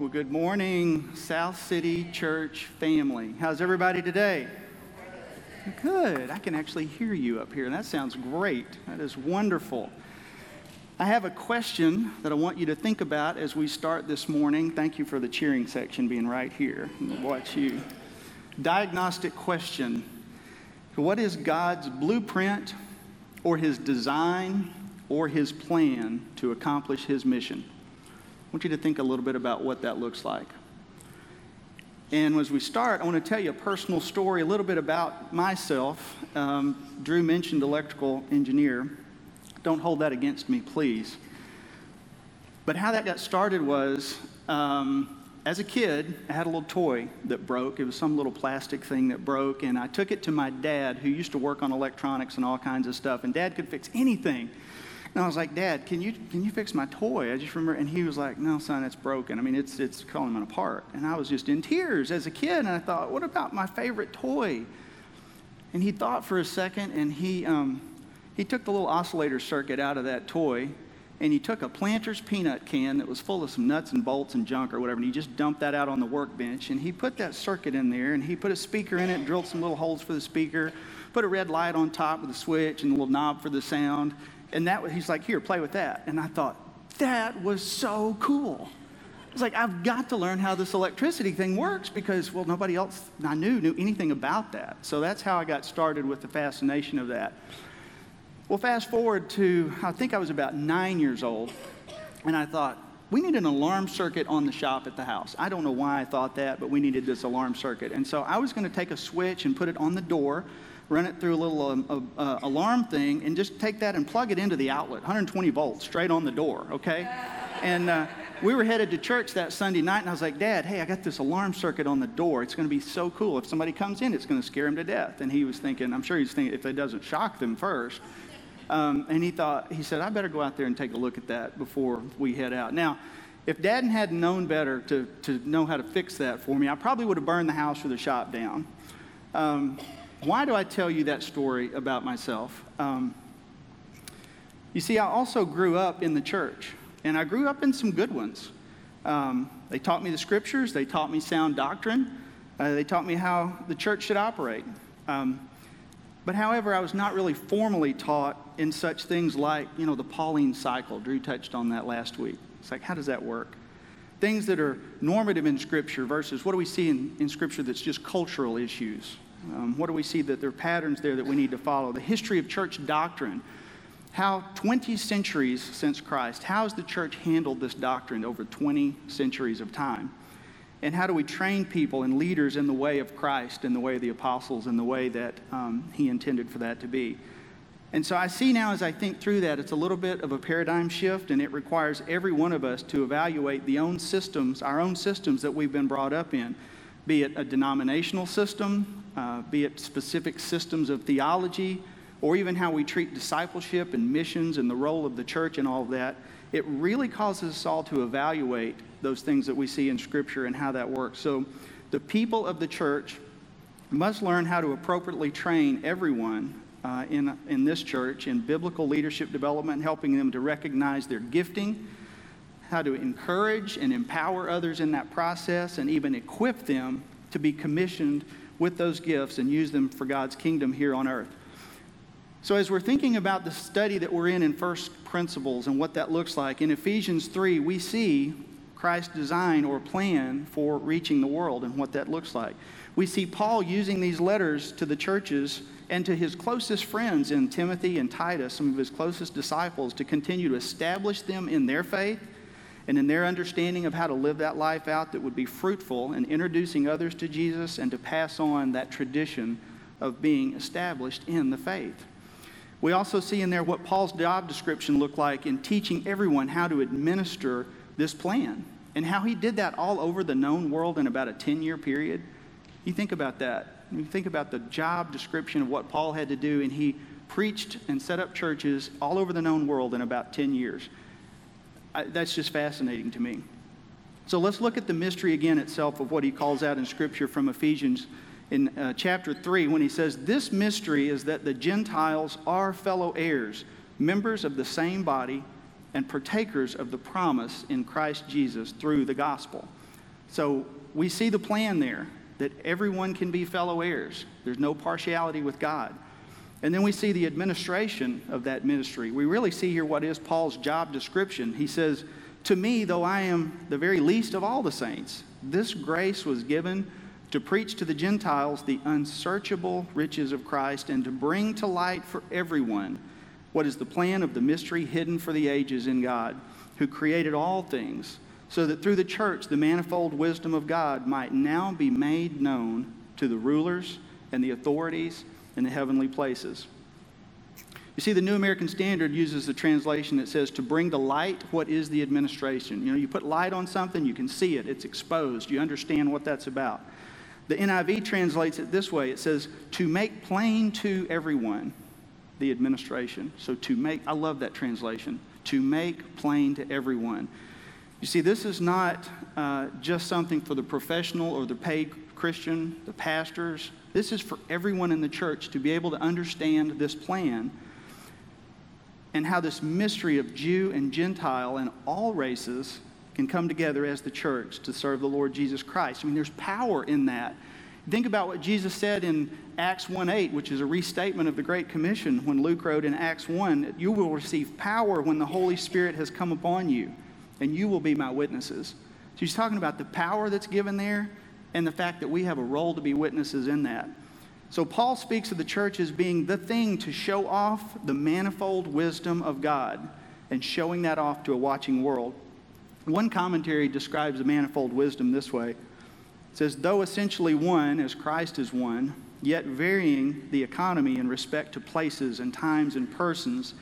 Well, good morning, South City Church family. How's everybody today? Good. I can actually hear you up here, and that sounds great. That is wonderful. I have a question that I want you to think about as we start this morning. Thank you for the cheering section being right here. Watch you. Diagnostic question What is God's blueprint or his design or his plan to accomplish his mission? I want you to think a little bit about what that looks like. And as we start, I want to tell you a personal story, a little bit about myself. Um, Drew mentioned electrical engineer. Don't hold that against me, please. But how that got started was um, as a kid, I had a little toy that broke. It was some little plastic thing that broke, and I took it to my dad, who used to work on electronics and all kinds of stuff. And dad could fix anything. And I was like, Dad, can you, can you fix my toy? I just remember, and he was like, No, son, it's broken. I mean, it's, it's falling apart. And I was just in tears as a kid, and I thought, What about my favorite toy? And he thought for a second, and he, um, he took the little oscillator circuit out of that toy, and he took a planter's peanut can that was full of some nuts and bolts and junk or whatever, and he just dumped that out on the workbench, and he put that circuit in there, and he put a speaker in it, drilled some little holes for the speaker, put a red light on top with a switch and a little knob for the sound, and that he's like, here, play with that. And I thought, that was so cool. I was like, I've got to learn how this electricity thing works because, well, nobody else I knew knew anything about that. So that's how I got started with the fascination of that. Well, fast forward to, I think I was about nine years old, and I thought, we need an alarm circuit on the shop at the house. I don't know why I thought that, but we needed this alarm circuit. And so I was going to take a switch and put it on the door run it through a little um, uh, alarm thing, and just take that and plug it into the outlet, 120 volts, straight on the door, okay? And uh, we were headed to church that Sunday night, and I was like, Dad, hey, I got this alarm circuit on the door. It's going to be so cool. If somebody comes in, it's going to scare him to death. And he was thinking, I'm sure he's thinking, if it doesn't shock them first. Um, and he thought, he said, I better go out there and take a look at that before we head out. Now, if Dad hadn't known better to, to know how to fix that for me, I probably would have burned the house or the shop down. Um, why do I tell you that story about myself? Um, you see, I also grew up in the church, and I grew up in some good ones. Um, they taught me the scriptures, they taught me sound doctrine, uh, they taught me how the church should operate. Um, but however, I was not really formally taught in such things like, you know, the Pauline cycle. Drew touched on that last week. It's like, how does that work? Things that are normative in Scripture versus what do we see in, in Scripture that's just cultural issues? Um, what do we see that there are patterns there that we need to follow? The history of church doctrine. How 20 centuries since Christ, how has the church handled this doctrine over 20 centuries of time? And how do we train people and leaders in the way of Christ, in the way of the apostles, in the way that um, He intended for that to be? And so I see now as I think through that, it's a little bit of a paradigm shift, and it requires every one of us to evaluate the own systems, our own systems that we've been brought up in, be it a denominational system, uh, be it specific systems of theology, or even how we treat discipleship and missions and the role of the church and all of that, it really causes us all to evaluate those things that we see in Scripture and how that works. So, the people of the church must learn how to appropriately train everyone uh, in, in this church in biblical leadership development, helping them to recognize their gifting, how to encourage and empower others in that process, and even equip them to be commissioned with those gifts and use them for God's kingdom here on earth. So, as we're thinking about the study that we're in in First Principles and what that looks like, in Ephesians 3, we see Christ's design or plan for reaching the world and what that looks like. We see Paul using these letters to the churches and to his closest friends in Timothy and Titus, some of his closest disciples, to continue to establish them in their faith and in their understanding of how to live that life out that would be fruitful in introducing others to Jesus and to pass on that tradition of being established in the faith. We also see in there what Paul's job description looked like in teaching everyone how to administer this plan and how he did that all over the known world in about a 10 year period. You think about that. You think about the job description of what Paul had to do, and he preached and set up churches all over the known world in about 10 years. I, that's just fascinating to me. So let's look at the mystery again itself of what he calls out in Scripture from Ephesians in uh, chapter 3 when he says, This mystery is that the Gentiles are fellow heirs, members of the same body, and partakers of the promise in Christ Jesus through the gospel. So we see the plan there that everyone can be fellow heirs. There's no partiality with God. And then we see the administration of that ministry. We really see here what is Paul's job description. He says, To me, though I am the very least of all the saints, this grace was given to preach to the Gentiles the unsearchable riches of Christ and to bring to light for everyone what is the plan of the mystery hidden for the ages in God, who created all things, so that through the church the manifold wisdom of God might now be made known to the rulers and the authorities in the heavenly places. You see, the New American Standard uses the translation that says to bring to light what is the administration. You know, you put light on something, you can see it, it's exposed, you understand what that's about. The NIV translates it this way it says, to make plain to everyone the administration. So to make, I love that translation, to make plain to everyone. You see, this is not uh, just something for the professional or the paid Christian, the pastors. This is for everyone in the church to be able to understand this plan and how this mystery of Jew and Gentile and all races can come together as the church to serve the Lord Jesus Christ. I mean, there's power in that. Think about what Jesus said in Acts 1:8, which is a restatement of the Great Commission when Luke wrote in Acts 1, you will receive power when the Holy Spirit has come upon you, and you will be my witnesses. So he's talking about the power that's given there and the fact that we have a role to be witnesses in that. So Paul speaks of the church as being the thing to show off the manifold wisdom of God and showing that off to a watching world. One commentary describes the manifold wisdom this way. It says, though essentially one, as Christ is one, yet varying the economy in respect to places and times and persons,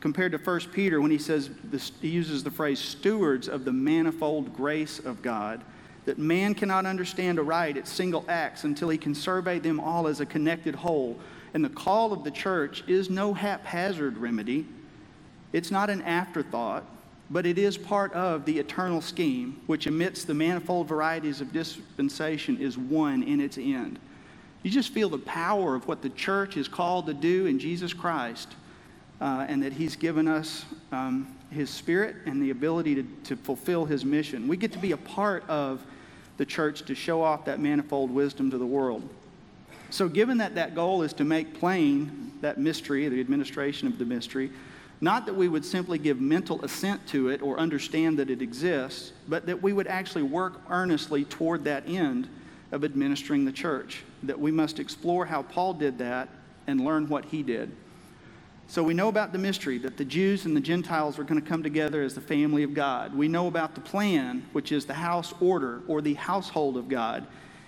compared to 1 Peter when he says, this, he uses the phrase stewards of the manifold grace of God, that man cannot understand aright its single acts until he can survey them all as a connected whole. And the call of the church is no haphazard remedy, it's not an afterthought but it is part of the eternal scheme, which amidst the manifold varieties of dispensation is one in its end. You just feel the power of what the church is called to do in Jesus Christ, uh, and that He's given us um, His Spirit and the ability to, to fulfill His mission. We get to be a part of the church to show off that manifold wisdom to the world. So, given that that goal is to make plain that mystery, the administration of the mystery, not that we would simply give mental assent to it or understand that it exists, but that we would actually work earnestly toward that end of administering the church. That we must explore how Paul did that and learn what he did. So we know about the mystery that the Jews and the Gentiles are going to come together as the family of God. We know about the plan, which is the house order or the household of God.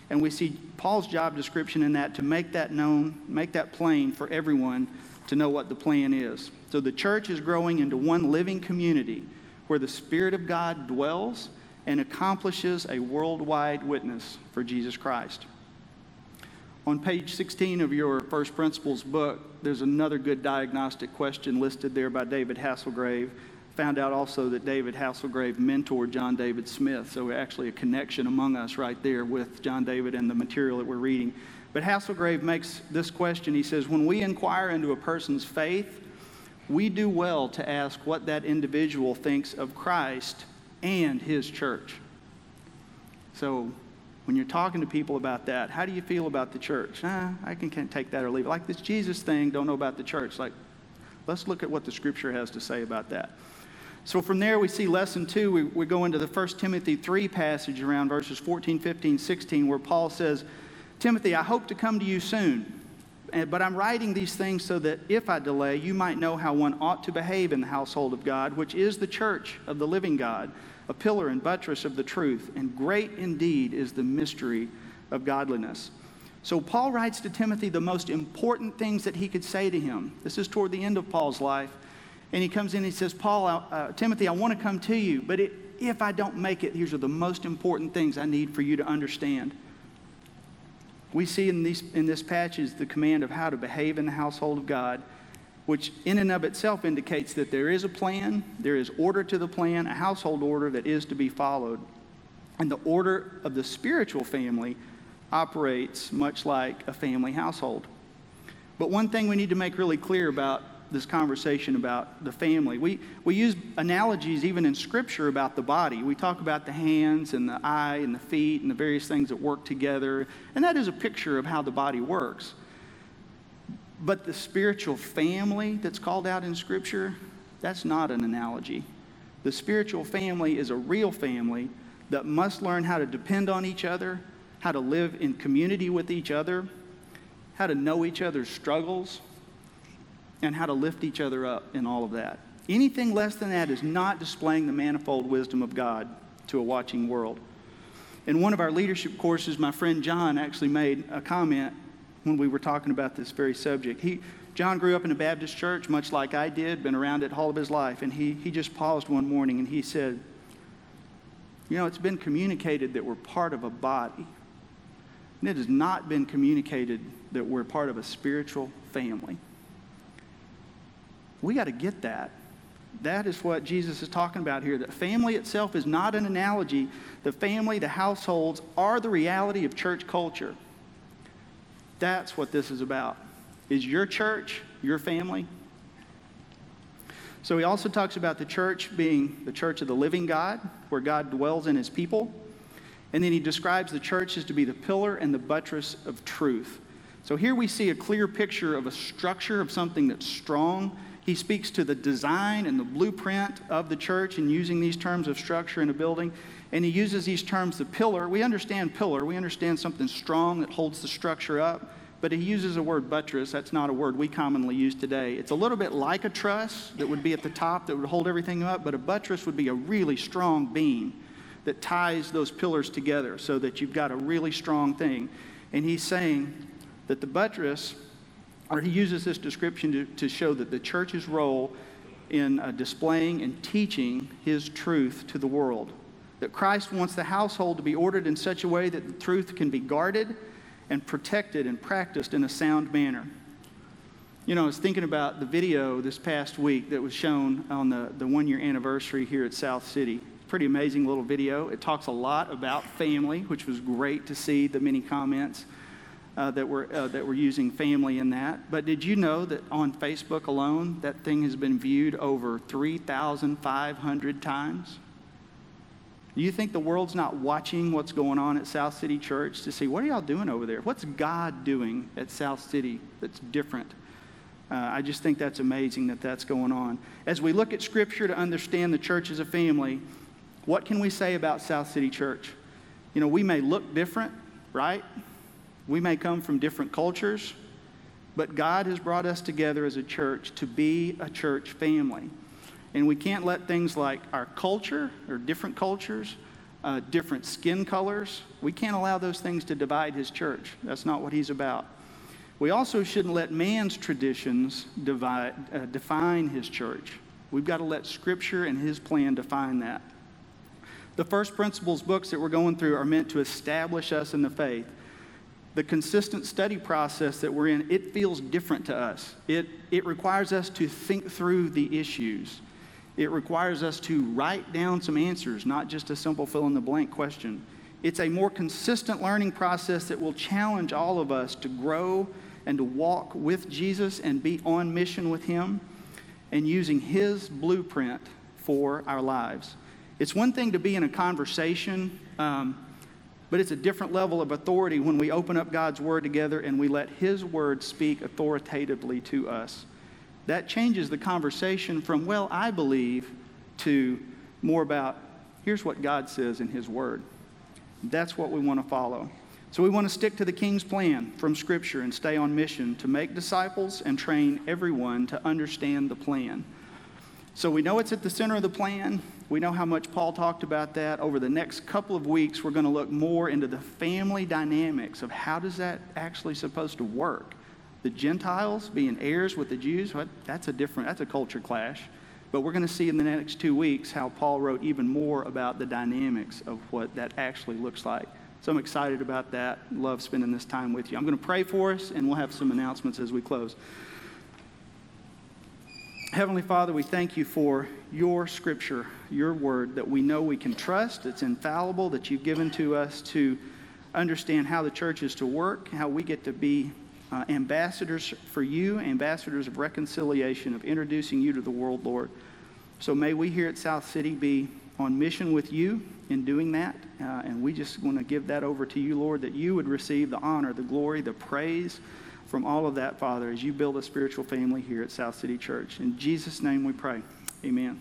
And we see Paul's job description in that to make that known, make that plain for everyone to know what the plan is. So the church is growing into one living community where the Spirit of God dwells and accomplishes a worldwide witness for Jesus Christ. On page 16 of your First Principles book, there's another good diagnostic question listed there by David Hesselgrave. Found out also that David Hesselgrave mentored John David Smith, so actually a connection among us right there with John David and the material that we're reading. But Hesselgrave makes this question. He says, When we inquire into a person's faith, we do well to ask what that individual thinks of Christ and his church. So, when you're talking to people about that, how do you feel about the church? Ah, I can, can't take that or leave it. Like this Jesus thing, don't know about the church. Like, let's look at what the scripture has to say about that. So from there, we see lesson two. We, we go into the 1 Timothy 3 passage around verses 14, 15, 16, where Paul says, Timothy, I hope to come to you soon. But I'm writing these things so that if I delay, you might know how one ought to behave in the household of God, which is the church of the living God, a pillar and buttress of the truth. And great indeed is the mystery of godliness. So Paul writes to Timothy the most important things that he could say to him. This is toward the end of Paul's life. And he comes in and he says, Paul, uh, Timothy, I want to come to you, but it, if I don't make it, these are the most important things I need for you to understand we see in, these, in this passage the command of how to behave in the household of God, which in and of itself indicates that there is a plan, there is order to the plan, a household order that is to be followed. And the order of the spiritual family operates much like a family household. But one thing we need to make really clear about this conversation about the family. We, we use analogies even in Scripture about the body. We talk about the hands and the eye and the feet and the various things that work together, and that is a picture of how the body works. But the spiritual family that's called out in Scripture, that's not an analogy. The spiritual family is a real family that must learn how to depend on each other, how to live in community with each other, how to know each other's struggles, and how to lift each other up in all of that. Anything less than that is not displaying the manifold wisdom of God to a watching world. In one of our leadership courses, my friend John actually made a comment when we were talking about this very subject. He, John grew up in a Baptist church, much like I did, been around it all of his life, and he, he just paused one morning and he said, You know, it's been communicated that we're part of a body, and it has not been communicated that we're part of a spiritual family. We got to get that. That is what Jesus is talking about here. That family itself is not an analogy. The family, the households, are the reality of church culture. That's what this is about. Is your church your family? So he also talks about the church being the church of the living God, where God dwells in his people. And then he describes the church as to be the pillar and the buttress of truth. So here we see a clear picture of a structure of something that's strong. He speaks to the design and the blueprint of the church and using these terms of structure in a building. And he uses these terms, the pillar. We understand pillar, we understand something strong that holds the structure up. But he uses a word buttress. That's not a word we commonly use today. It's a little bit like a truss that would be at the top that would hold everything up, but a buttress would be a really strong beam that ties those pillars together so that you've got a really strong thing. And he's saying that the buttress, or he uses this description to, to show that the church's role in uh, displaying and teaching his truth to the world. That Christ wants the household to be ordered in such a way that the truth can be guarded and protected and practiced in a sound manner. You know, I was thinking about the video this past week that was shown on the, the one year anniversary here at South City. Pretty amazing little video. It talks a lot about family, which was great to see the many comments uh, that, were, uh, that were using family in that. But did you know that on Facebook alone, that thing has been viewed over 3,500 times? Do you think the world's not watching what's going on at South City Church to see what are y'all doing over there? What's God doing at South City that's different? Uh, I just think that's amazing that that's going on. As we look at Scripture to understand the church as a family, what can we say about South City Church? You know, we may look different, right? We may come from different cultures, but God has brought us together as a church to be a church family. And we can't let things like our culture or different cultures, uh, different skin colors, we can't allow those things to divide his church. That's not what he's about. We also shouldn't let man's traditions divide, uh, define his church. We've got to let Scripture and his plan define that. The first principles books that we're going through are meant to establish us in the faith the consistent study process that we're in, it feels different to us. It, it requires us to think through the issues. It requires us to write down some answers, not just a simple fill in the blank question. It's a more consistent learning process that will challenge all of us to grow and to walk with Jesus and be on mission with Him and using His blueprint for our lives. It's one thing to be in a conversation. Um, but it's a different level of authority when we open up God's Word together and we let His Word speak authoritatively to us. That changes the conversation from, well, I believe, to more about, here's what God says in His Word. That's what we want to follow. So we want to stick to the King's plan from Scripture and stay on mission to make disciples and train everyone to understand the plan. So we know it's at the center of the plan. We know how much Paul talked about that. Over the next couple of weeks, we're going to look more into the family dynamics of how does that actually supposed to work. The Gentiles being heirs with the Jews, well, that's a different, that's a culture clash. But we're going to see in the next two weeks how Paul wrote even more about the dynamics of what that actually looks like. So I'm excited about that. Love spending this time with you. I'm going to pray for us, and we'll have some announcements as we close. Heavenly Father, we thank you for your scripture, your word that we know we can trust. It's infallible, that you've given to us to understand how the church is to work, how we get to be uh, ambassadors for you, ambassadors of reconciliation, of introducing you to the world, Lord. So may we here at South City be on mission with you in doing that. Uh, and we just want to give that over to you, Lord, that you would receive the honor, the glory, the praise from all of that, Father, as you build a spiritual family here at South City Church. In Jesus' name we pray. Amen.